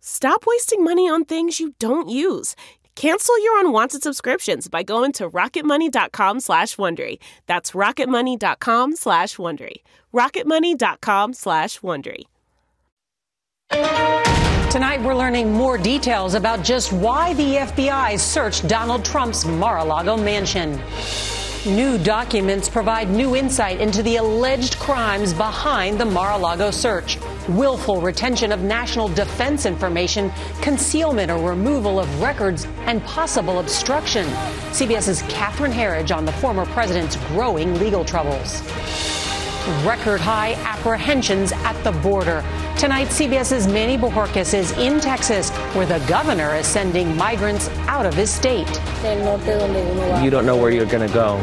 Stop wasting money on things you don't use. Cancel your unwanted subscriptions by going to rocketmoney.com slash Wondery. That's rocketmoney.com slash Wondery. rocketmoney.com slash Wondery. Tonight, we're learning more details about just why the FBI searched Donald Trump's Mar-a-Lago mansion. New documents provide new insight into the alleged crimes behind the Mar-a-Lago search. Willful retention of national defense information, concealment or removal of records, and possible obstruction. CBS's Catherine Herridge on the former president's growing legal troubles. Record high apprehensions at the border. Tonight, CBS's Manny Bojorquez is in Texas, where the governor is sending migrants out of his state. You don't know where you're going to go.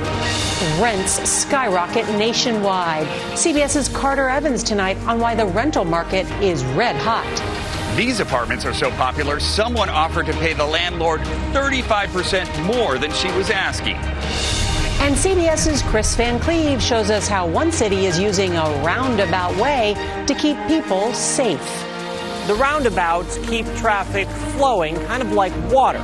Rents skyrocket nationwide. CBS's Carter Evans tonight on why the rental market is red hot. These apartments are so popular, someone offered to pay the landlord 35% more than she was asking. And CBS's Chris Van Cleave shows us how one city is using a roundabout way to keep people safe. The roundabouts keep traffic flowing, kind of like water.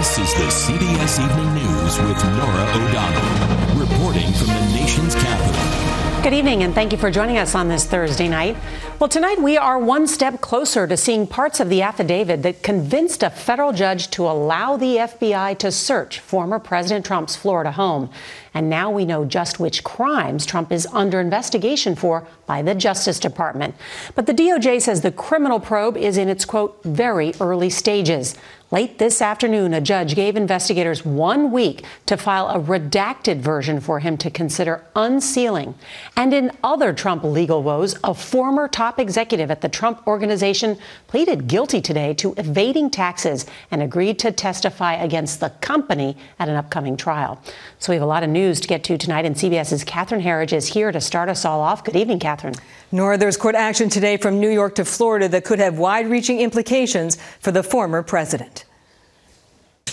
This is the CBS Evening News with Norah O'Donnell, reporting from the nation's capital. Good evening, and thank you for joining us on this Thursday night. Well, tonight we are one step closer to seeing parts of the affidavit that convinced a federal judge to allow the FBI to search former President Trump's Florida home. And now we know just which crimes Trump is under investigation for by the Justice Department. But the DOJ says the criminal probe is in its, quote, very early stages. Late this afternoon, a judge gave investigators one week to file a redacted version for him to consider unsealing. And in other Trump legal woes, a former top executive at the Trump Organization pleaded guilty today to evading taxes and agreed to testify against the company at an upcoming trial. So we have a lot of news to get to tonight, and CBS's Catherine Herridge is here to start us all off. Good evening, Catherine. Norah there's court action today from New York to Florida that could have wide reaching implications for the former president.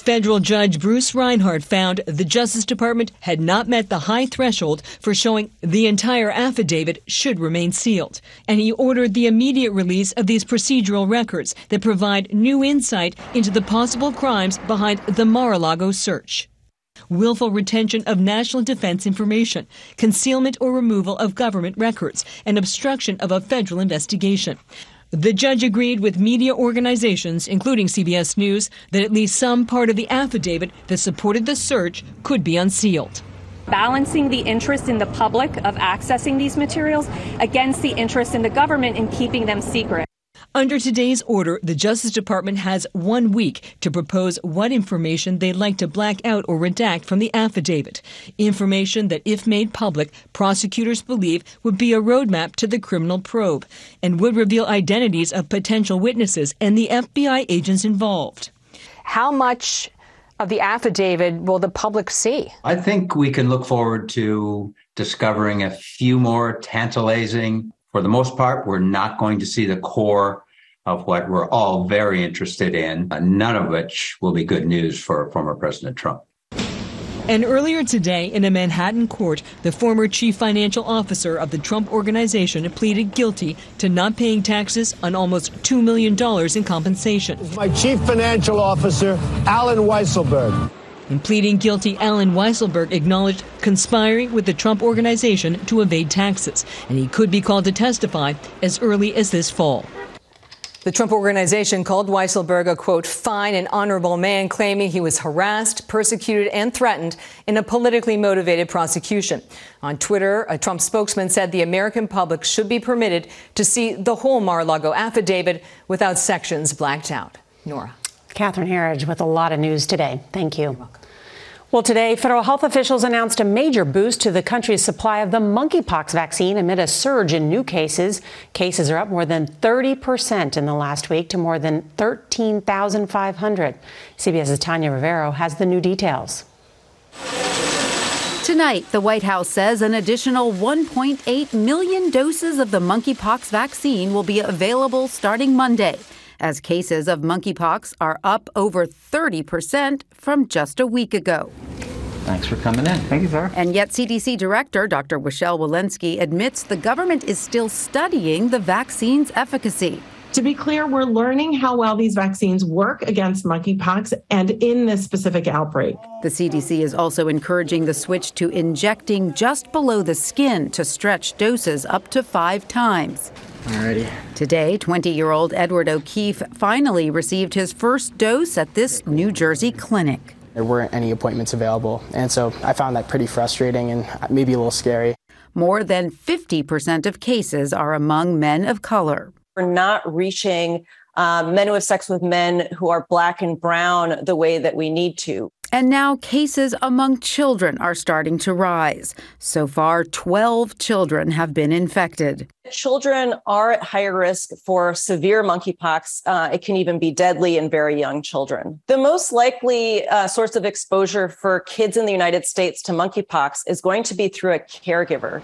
Federal Judge Bruce Reinhart found the Justice Department had not met the high threshold for showing the entire affidavit should remain sealed. And he ordered the immediate release of these procedural records that provide new insight into the possible crimes behind the Mar-a-Lago search willful retention of national defense information, concealment or removal of government records, and obstruction of a federal investigation. The judge agreed with media organizations, including CBS News, that at least some part of the affidavit that supported the search could be unsealed balancing the interest in the public of accessing these materials against the interest in the government in keeping them secret. Under today's order, the Justice Department has one week to propose what information they'd like to black out or redact from the affidavit. Information that, if made public, prosecutors believe would be a roadmap to the criminal probe and would reveal identities of potential witnesses and the FBI agents involved. How much of the affidavit will the public see? I think we can look forward to discovering a few more tantalizing. For the most part, we're not going to see the core of what we're all very interested in, uh, none of which will be good news for former President Trump. And earlier today, in a Manhattan court, the former chief financial officer of the Trump Organization pleaded guilty to not paying taxes on almost $2 million in compensation. My chief financial officer, Allen Weisselberg. In pleading guilty, Allen Weisselberg acknowledged conspiring with the Trump Organization to evade taxes, and he could be called to testify as early as this fall. The Trump Organization called Weisselberg a quote, fine and honorable man, claiming he was harassed, persecuted, and threatened in a politically motivated prosecution. On Twitter, a Trump spokesman said the American public should be permitted to see the whole Mar a Lago affidavit without sections blacked out. Norah. Catherine Herridge with a lot of news today. Thank you. Well, today, federal health officials announced a major boost to the country's supply of the monkeypox vaccine amid a surge in new cases. Cases are up more than 30% in the last week to more than 13,500. CBS's Tanya Rivero has the new details. Tonight, the White House says an additional 1.8 million doses of the monkeypox vaccine will be available starting Monday as cases of monkeypox are up over 30% from just a week ago. Thanks for coming in. Thank you, sir. And yet, CDC Director Dr. Rochelle Walensky admits the government is still studying the vaccine's efficacy. To be clear, we're learning how well these vaccines work against monkeypox and in this specific outbreak. The CDC is also encouraging the switch to injecting just below the skin to stretch doses up to five times. Alrighty. Today, 20 year old Edward O'Keefe finally received his first dose at this New Jersey clinic. There weren't any appointments available, and so I found that pretty frustrating and maybe a little scary. More than 50% of cases are among men of color. We're not reaching um, men who have sex with men who are black and brown the way that we need to. And now cases among children are starting to rise. So far, 12 children have been infected. Children are at higher risk for severe monkeypox. Uh, it can even be deadly in very young children. The most likely uh, source of exposure for kids in the United States to monkeypox is going to be through a caregiver.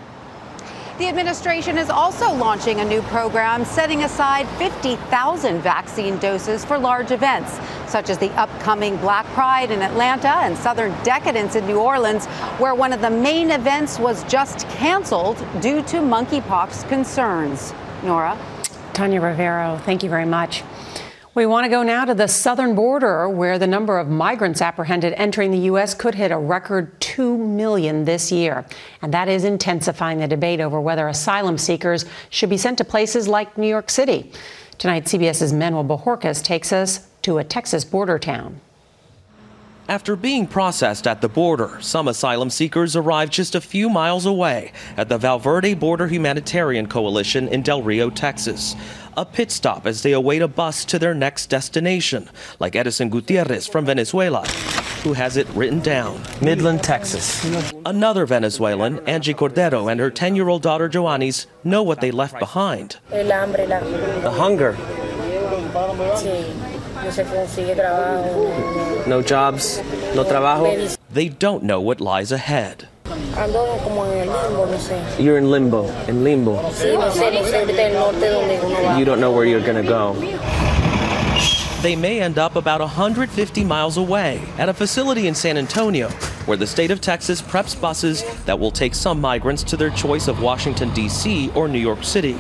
The administration is also launching a new program setting aside 50,000 vaccine doses for large events, such as the upcoming Black Pride in Atlanta and Southern Decadence in New Orleans, where one of the main events was just canceled due to monkeypox concerns. Norah? Tanya Rivero, thank you very much. We want to go now to the southern border where the number of migrants apprehended entering the U.S. could hit a record 2 million this year. And that is intensifying the debate over whether asylum seekers should be sent to places like New York City. Tonight, CBS's Manuel Bojorquez takes us to a Texas border town. After being processed at the border, some asylum seekers arrived just a few miles away at the Val Verde Border Humanitarian Coalition in Del Rio, Texas. A pit stop as they await a bus to their next destination, like Edison Gutierrez from Venezuela, who has it written down Midland, Texas. Another Venezuelan, Angie Cordero, and her 10 year old daughter Joannis know what they left behind the hunger. No jobs, no trabajo. They don't know what lies ahead. You're in limbo, in limbo. You don't know where you're gonna go. They may end up about 150 miles away at a facility in San Antonio, where the state of Texas preps buses that will take some migrants to their choice of Washington, D.C. or New York City.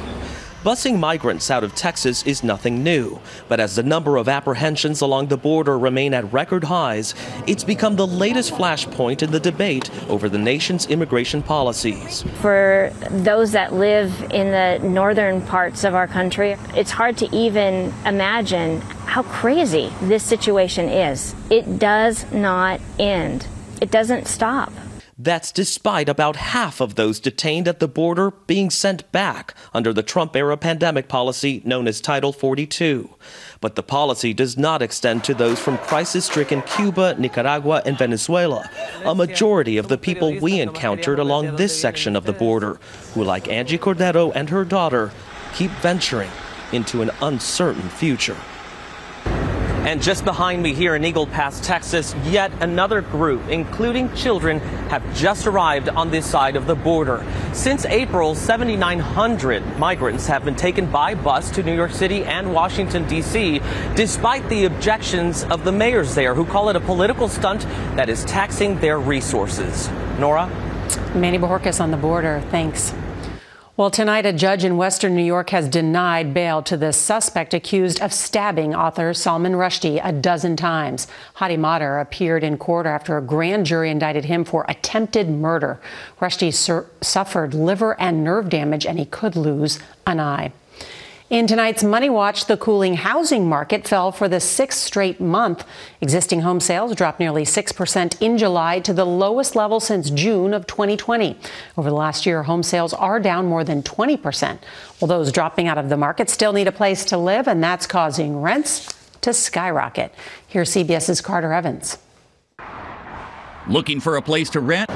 Busing migrants out of Texas is nothing new, but as the number of apprehensions along the border remain at record highs, it's become the latest flashpoint in the debate over the nation's immigration policies. For those that live in the northern parts of our country, it's hard to even imagine how crazy this situation is. It does not end. It doesn't stop. That's despite about half of those detained at the border being sent back under the Trump era pandemic policy known as Title 42. But the policy does not extend to those from crisis stricken Cuba, Nicaragua, and Venezuela, a majority of the people we encountered along this section of the border, who, like Angie Cordero and her daughter, keep venturing into an uncertain future. And just behind me here in Eagle Pass, Texas, yet another group, including children, have just arrived on this side of the border. Since April, 7,900 migrants have been taken by bus to New York City and Washington, D.C., despite the objections of the mayors there who call it a political stunt that is taxing their resources. Norah? Manny Bojorquez on the border. Thanks. Well, tonight, a judge in Western New York has denied bail to the suspect accused of stabbing author Salman Rushdie a dozen times. Hadi Matar appeared in court after a grand jury indicted him for attempted murder. Rushdie sur- suffered liver and nerve damage, and he could lose an eye. In tonight's Money Watch, the cooling housing market fell for the sixth straight month. Existing home sales dropped nearly 6% in July to the lowest level since June of 2020. Over the last year, home sales are down more than 20%. Well, those dropping out of the market still need a place to live, and that's causing rents to skyrocket. Here's CBS's Carter Evans. Looking for a place to rent?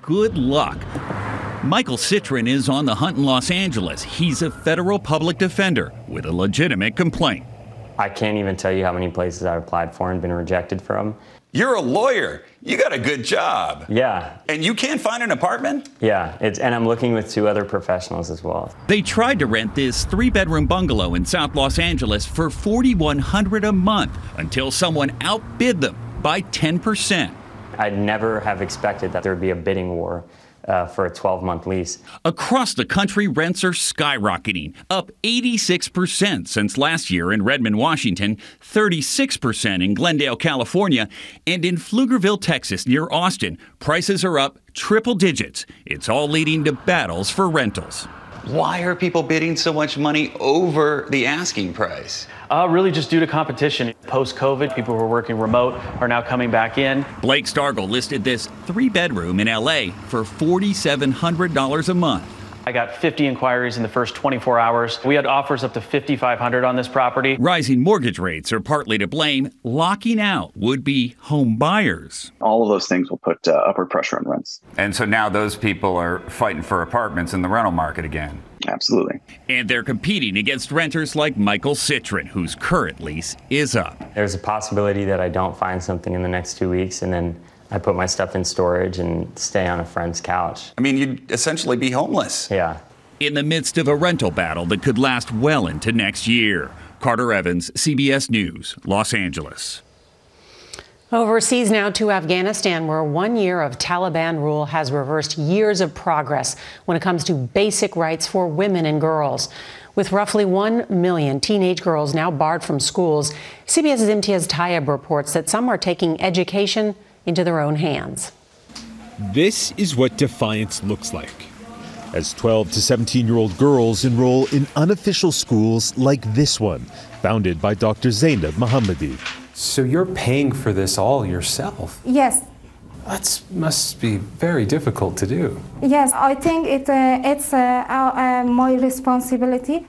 Good luck. Michael Citrin is on the hunt in Los Angeles. He's a federal public defender with a legitimate complaint. I can't even tell you how many places I've applied for and been rejected from. You're a lawyer. You got a good job. Yeah. And you can't find an apartment? Yeah, it's, and I'm looking with two other professionals as well. They tried to rent this three bedroom bungalow in South Los Angeles for $4,100 a month until someone outbid them by 10%. I'd never have expected that there would be a bidding war uh, for a 12 month lease. Across the country, rents are skyrocketing, up 86% since last year in Redmond, Washington, 36% in Glendale, California, and in Pflugerville, Texas, near Austin. Prices are up triple digits. It's all leading to battles for rentals. Why are people bidding so much money over the asking price? Uh, really, just due to competition. Post COVID, people who are working remote are now coming back in. Blake Stargel listed this three bedroom in LA for $4,700 a month. I got 50 inquiries in the first 24 hours. We had offers up to 5,500 on this property. Rising mortgage rates are partly to blame, locking out would be home buyers. All of those things will put uh, upward pressure on rents. And so now those people are fighting for apartments in the rental market again. Absolutely. And they're competing against renters like Michael Citrin, whose current lease is up. There's a possibility that I don't find something in the next two weeks and then I put my stuff in storage and stay on a friend's couch. I mean, you'd essentially be homeless. Yeah. In the midst of a rental battle that could last well into next year. Carter Evans, CBS News, Los Angeles. Overseas now to Afghanistan, where one year of Taliban rule has reversed years of progress when it comes to basic rights for women and girls. With roughly 1 million teenage girls now barred from schools, CBS's Imtiaz Tyab reports that some are taking education into their own hands. This is what defiance looks like. As 12 to 17 year old girls enroll in unofficial schools like this one, founded by Dr. Zainab Mohammadi. So you're paying for this all yourself? Yes. That must be very difficult to do. Yes, I think it, uh, it's uh, uh, my responsibility.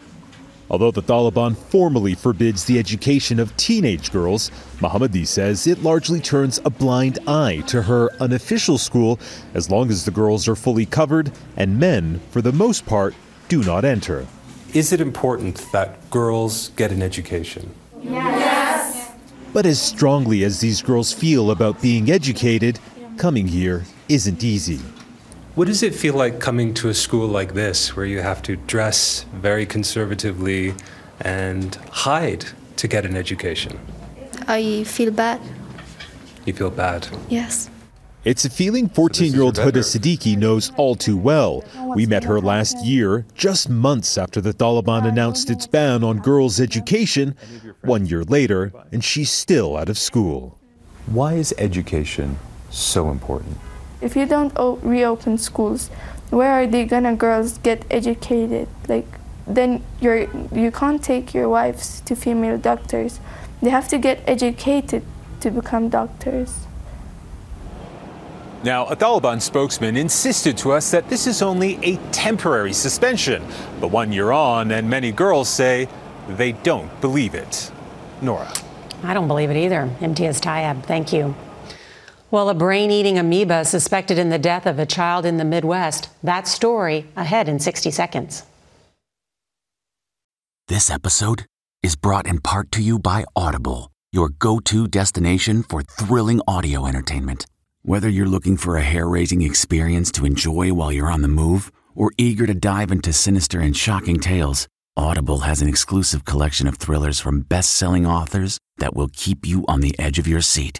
Although the Taliban formally forbids the education of teenage girls, Mohammadi says it largely turns a blind eye to her unofficial school as long as the girls are fully covered and men, for the most part, do not enter. Is it important that girls get an education? Yes. But as strongly as these girls feel about being educated, coming here isn't easy. What does it feel like coming to a school like this where you have to dress very conservatively and hide to get an education? I feel bad. You feel bad? Yes. It's a feeling 14 year old Huda Siddiqui knows all too well. We met her last year, just months after the Taliban announced its ban on girls' education. One year later, and she's still out of school. Why is education so important? If you don't o- reopen schools, where are they gonna girls get educated? Like, then you're you can't take your wives to female doctors. They have to get educated to become doctors. Now, a Taliban spokesman insisted to us that this is only a temporary suspension. But one year on, and many girls say they don't believe it. Norah. I don't believe it either. Imtiaz Tyab, thank you. Well, a brain eating amoeba suspected in the death of a child in the Midwest. That story ahead in 60 seconds. This episode is brought in part to you by Audible, your go to destination for thrilling audio entertainment. Whether you're looking for a hair raising experience to enjoy while you're on the move or eager to dive into sinister and shocking tales, Audible has an exclusive collection of thrillers from best selling authors that will keep you on the edge of your seat.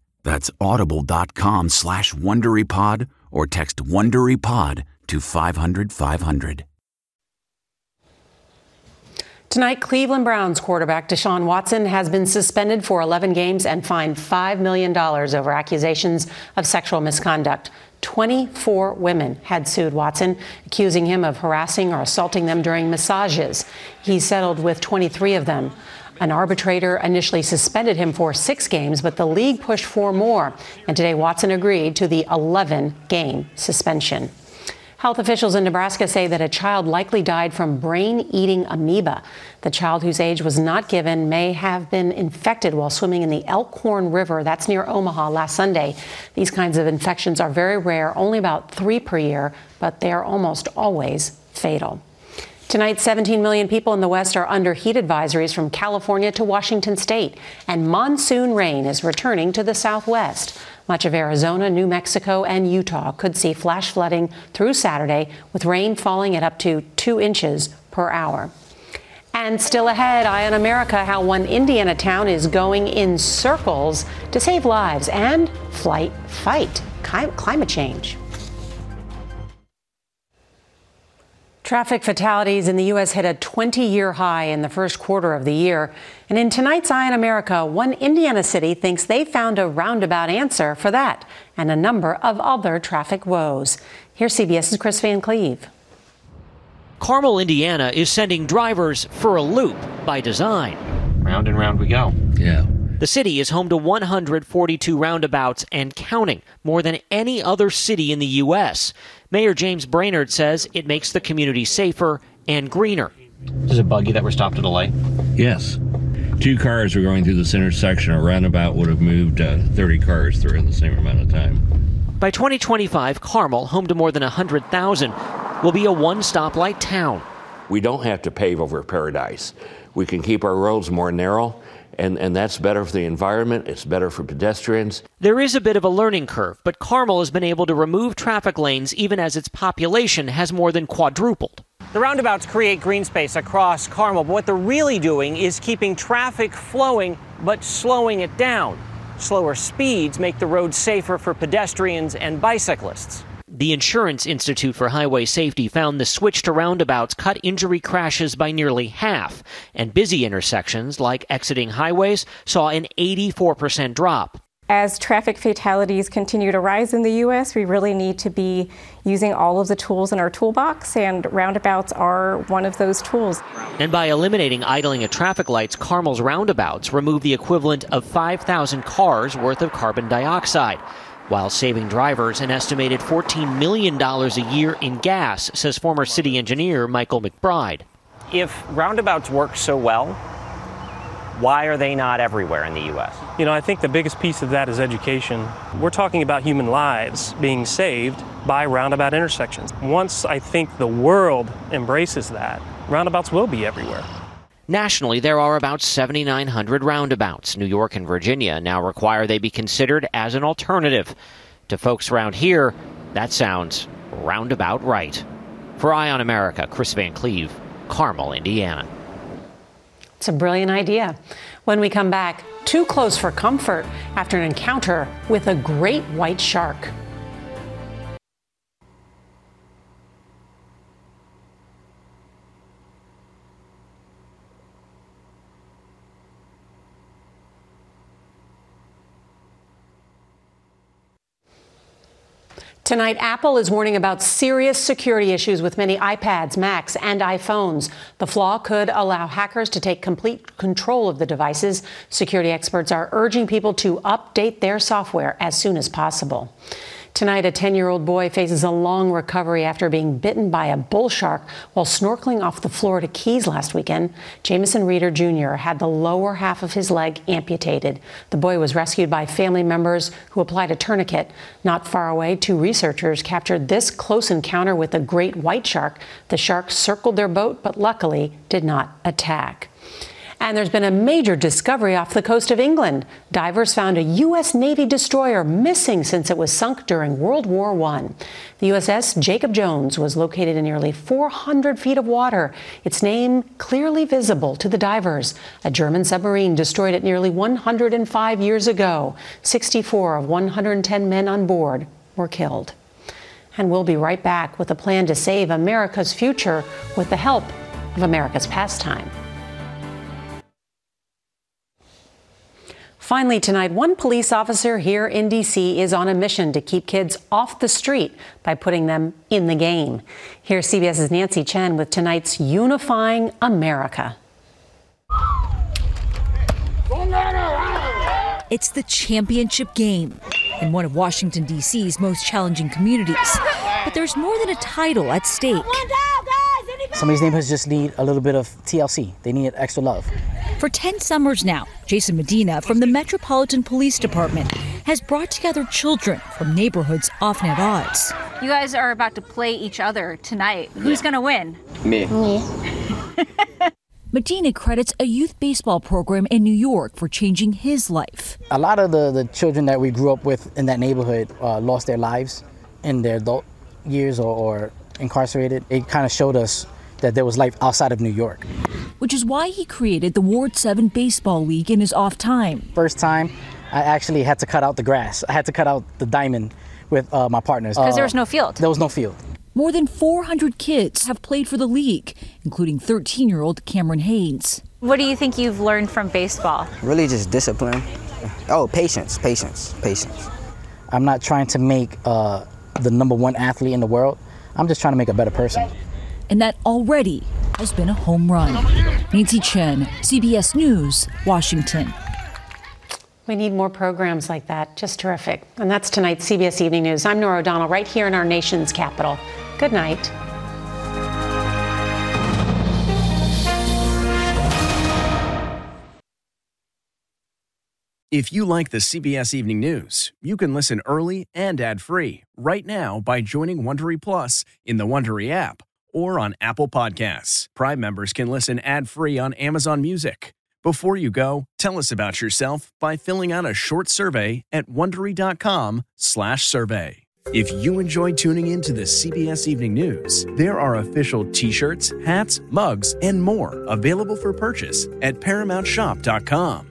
That's audible.com slash WonderyPod or text WonderyPod to 500 500. Tonight, Cleveland Browns quarterback Deshaun Watson has been suspended for 11 games and fined $5 million over accusations of sexual misconduct. 24 women had sued Watson, accusing him of harassing or assaulting them during massages. He settled with 23 of them. An arbitrator initially suspended him for six games, but the league pushed for more. And today, Watson agreed to the 11 game suspension. Health officials in Nebraska say that a child likely died from brain eating amoeba. The child, whose age was not given, may have been infected while swimming in the Elkhorn River. That's near Omaha last Sunday. These kinds of infections are very rare, only about three per year, but they are almost always fatal. Tonight, 17 million people in the West are under heat advisories from California to Washington state, and monsoon rain is returning to the southwest. Much of Arizona, New Mexico, and Utah could see flash flooding through Saturday, with rain falling at up to two inches per hour. And still ahead, Eye on America, how one Indiana town is going in circles to save lives and flight fight climate change. Traffic fatalities in the U.S. hit a 20 year high in the first quarter of the year. And in tonight's Eye on America, one Indiana city thinks they found a roundabout answer for that and a number of other traffic woes. Here's CBS's Chris Van Cleave. Carmel, Indiana is sending drivers for a loop by design. Round and round we go. Yeah. The city is home to 142 roundabouts and counting, more than any other city in the U.S. Mayor James Brainard says it makes the community safer and greener. Is it buggy that we're stopped at a light? Yes. Two cars were going through this intersection. A roundabout would have moved uh, 30 cars through in the same amount of time. By 2025, Carmel, home to more than 100,000, will be a one stoplight town. We don't have to pave over paradise. We can keep our roads more narrow and, and that's better for the environment, it's better for pedestrians. There is a bit of a learning curve, but Carmel has been able to remove traffic lanes even as its population has more than quadrupled. The roundabouts create green space across Carmel, but what they're really doing is keeping traffic flowing but slowing it down. Slower speeds make the roads safer for pedestrians and bicyclists. The Insurance Institute for Highway Safety found the switch to roundabouts cut injury crashes by nearly half, and busy intersections like exiting highways saw an 84% drop. As traffic fatalities continue to rise in the U.S., we really need to be using all of the tools in our toolbox, and roundabouts are one of those tools. And by eliminating idling at traffic lights, Carmel's roundabouts remove the equivalent of 5,000 cars worth of carbon dioxide while saving drivers an estimated $14 million a year in gas, says former city engineer Michael McBride. If roundabouts work so well, why are they not everywhere in the U.S.? You know, I think the biggest piece of that is education. We're talking about human lives being saved by roundabout intersections. Once I think the world embraces that, roundabouts will be everywhere. Nationally, there are about 7,900 roundabouts. New York and Virginia now require they be considered as an alternative. To folks around here, that sounds roundabout right. For Eye on America, Chris Van Cleave, Carmel, Indiana. It's a brilliant idea. When we come back, too close for comfort after an encounter with a great white shark. Tonight, Apple is warning about serious security issues with many iPads, Macs, and iPhones. The flaw could allow hackers to take complete control of the devices. Security experts are urging people to update their software as soon as possible. Tonight, a 10 year old boy faces a long recovery after being bitten by a bull shark while snorkeling off the Florida Keys last weekend. Jameson Reeder Jr. had the lower half of his leg amputated. The boy was rescued by family members who applied a tourniquet. Not far away, two researchers captured this close encounter with a great white shark. The shark circled their boat, but luckily did not attack. And there's been a major discovery off the coast of England. Divers found a U.S. Navy destroyer missing since it was sunk during World War I. The USS Jacob Jones was located in nearly 400 feet of water, its name clearly visible to the divers. A German submarine destroyed it nearly 105 years ago. 64 of 110 men on board were killed. And we'll be right back with a plan to save America's future with the help of America's pastime. Finally, tonight, one police officer here in D.C. is on a mission to keep kids off the street by putting them in the game. Here's CBS's Nancy Chen with tonight's Unifying America. It's the championship game in one of Washington, D.C.'s most challenging communities. But there's more than a title at stake. Some of these neighborhoods just need a little bit of TLC. They need extra love. For 10 summers now, Jason Medina from the Metropolitan Police Department has brought together children from neighborhoods often at odds. You guys are about to play each other tonight. Who's going to win? Me. Me. Medina credits a youth baseball program in New York for changing his life. A lot of the, the children that we grew up with in that neighborhood uh, lost their lives in their adult years or, or incarcerated. It kind of showed us that there was life outside of New York. Which is why he created the Ward 7 Baseball League in his off time. First time, I actually had to cut out the grass. I had to cut out the diamond with uh, my partners. Because uh, there was no field. There was no field. More than 400 kids have played for the league, including 13 year old Cameron Haynes. What do you think you've learned from baseball? Really, just discipline. Oh, patience, patience, patience. I'm not trying to make uh, the number one athlete in the world. I'm just trying to make a better person. And that already has been a home run. Nancy Chen, CBS News, Washington. We need more programs like that. Just terrific. And that's tonight's CBS Evening News. I'm Norah O'Donnell, right here in our nation's capital. Good night. If you like the CBS Evening News, you can listen early and ad-free right now by joining Wondery Plus in the Wondery app or on Apple Podcasts. Prime members can listen ad-free on Amazon Music. Before you go, tell us about yourself by filling out a short survey at wondery.com/survey. If you enjoy tuning in to the CBS Evening News, there are official t-shirts, hats, mugs, and more available for purchase at paramountshop.com.